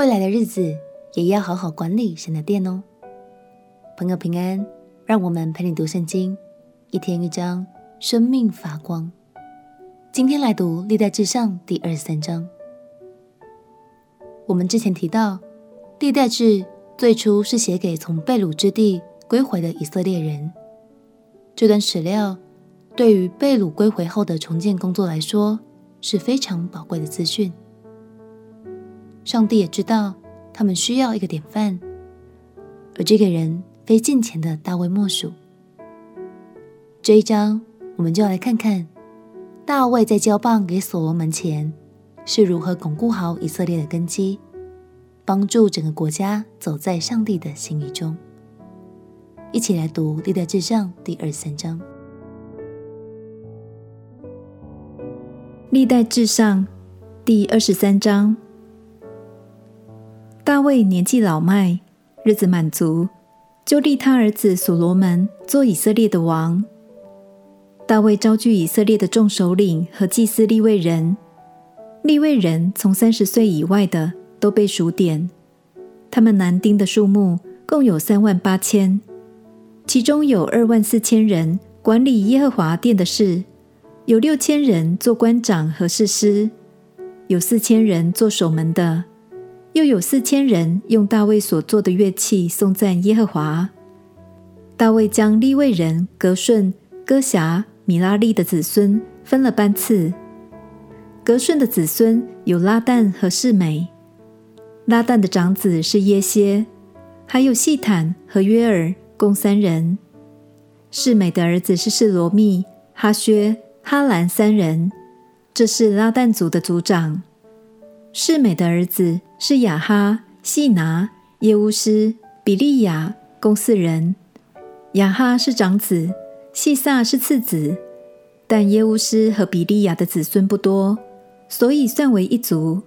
未来的日子也要好好管理神的殿哦。朋友平安，让我们陪你读圣经，一天一章，生命发光。今天来读历代志上第二十三章。我们之前提到，历代志最初是写给从被掳之地归回的以色列人。这段史料对于被掳归回后的重建工作来说是非常宝贵的资讯。上帝也知道他们需要一个典范，而这个人非近前的大卫莫属。这一章我们就来看看大卫在交棒给所罗门前是如何巩固好以色列的根基，帮助整个国家走在上帝的心意中。一起来读《历代志上》第二十三章。《历代志上》第二十三章。大卫年纪老迈，日子满足，就立他儿子所罗门做以色列的王。大卫招聚以色列的众首领和祭司利未人，利未人从三十岁以外的都被数点，他们男丁的数目共有三万八千。其中有二万四千人管理耶和华殿的事，有六千人做官长和士师，有四千人做守门的，又有四千人用大卫所做的乐器颂赞耶和华。大卫将利未人革顺、歌辖、米拉利的子孙分了班次。革顺的子孙有拉但和示美，拉但的长子是耶歇，还有细坦和约尔。共三人，示美的儿子是示罗密、哈薛、哈兰三人，这是拉但族的族长。示美的儿子是雅哈、细拿、耶乌斯、比利亚，共四人。雅哈是长子，细撒是次子，但耶乌斯和比利亚的子孙不多，所以算为一族。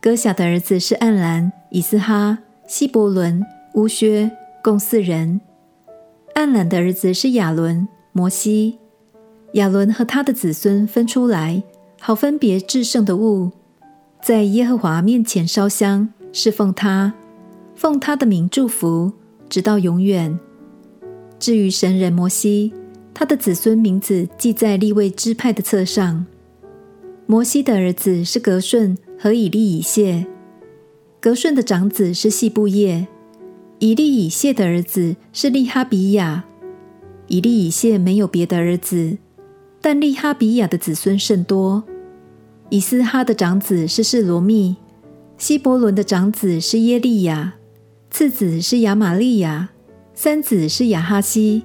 哥辖的儿子是暗兰、以斯哈、希伯伦、乌薛。共四人。暗兰的儿子是亚伦、摩西。亚伦和他的子孙分出来，好分别至圣的物，在耶和华面前烧香，侍奉他，奉他的名祝福，直到永远。至于神人摩西，他的子孙名字记在利未支派的册上。摩西的儿子是革顺和以利以谢。革顺的长子是细布叶。以利以谢的儿子是利哈比亚。以利以谢没有别的儿子，但利哈比亚的子孙甚多。以斯哈的长子是示罗密，希伯伦的长子是耶利亚，次子是亚玛利亚，三子是亚哈西，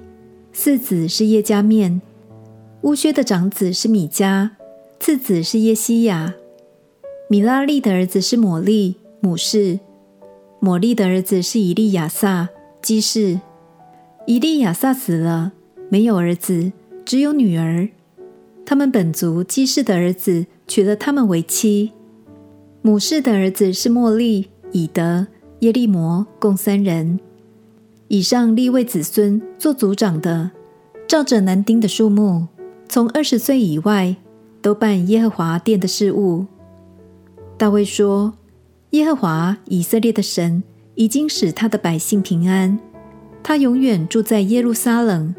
四子是叶加面。乌薛的长子是米迦，次子是耶西亚。米拉利的儿子是抹利，母氏。抹利的儿子是以利亚撒，基士。以利亚撒死了，没有儿子，只有女儿。他们本族基士的儿子娶了他们为妻。母氏的儿子是莫利、以德、耶利摩，共三人。以上利未子孙做族长的，照着男丁的数目，从二十岁以外，都办耶和华殿的事务。大卫说。耶和华以色列的神已经使他的百姓平安，他永远住在耶路撒冷。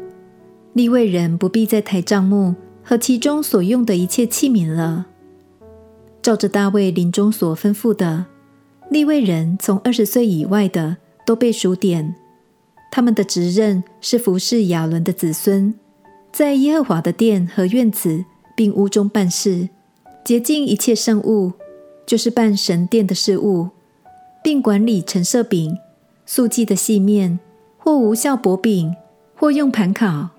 利未人不必再抬帐幕和其中所用的一切器皿了。照着大卫临终所吩咐的，立位人从二十岁以外的都被数点，他们的职任是服侍亚伦的子孙，在耶和华的殿和院子并屋中办事，洁净一切圣物。就是办神殿的事物，并管理陈设饼、素祭的细面，或无酵薄饼，或用盘烤，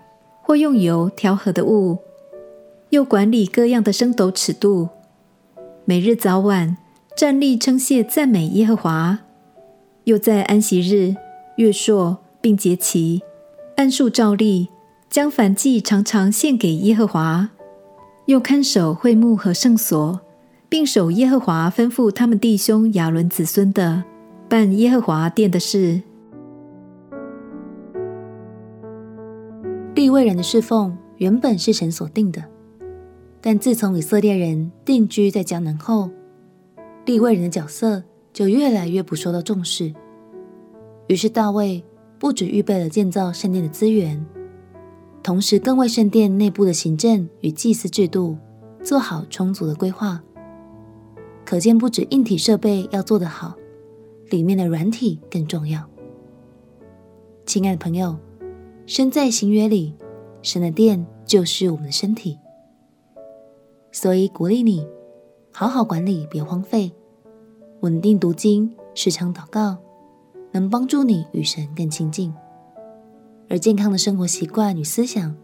或用油调和的物，又管理各样的升斗尺度。每日早晚站立称谢赞美耶和华，又在安息日、月朔并节期，按数照例将燔祭常常献给耶和华，又看守会幕和圣所。并守耶和华吩咐他们弟兄亚伦子孙的，办耶和华殿的事。利未人的侍奉原本是神所定的，但自从以色列人定居在迦南后，利未人的角色就越来越不受到重视。于是大卫不只预备了建造圣殿的资源，同时更为圣殿内部的行政与祭祀制度做好充足的规划。可见，不止硬体设备要做得好，里面的软体更重要。亲爱的朋友，身在行约里，神的殿就是我们的身体，所以鼓励你好好管理，别荒废，稳定读经，时常祷告，能帮助你与神更亲近。而健康的生活习惯与思想，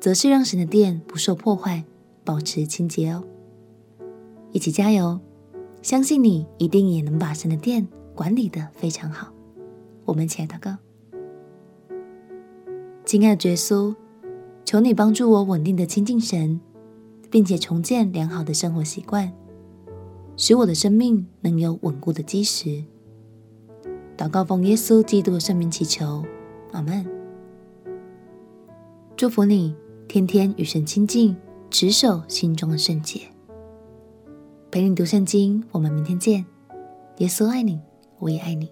则是让神的殿不受破坏，保持清洁哦。一起加油！相信你一定也能把神的殿管理得非常好。我们一起来祷告。亲爱的耶稣，求你帮助我稳定的亲近神，并且重建良好的生活习惯，使我的生命能有稳固的基石。祷告奉耶稣基督的圣名祈求，阿门。祝福你天天与神亲近，持守心中的圣洁。陪你读圣经，我们明天见。耶稣爱你，我也爱你。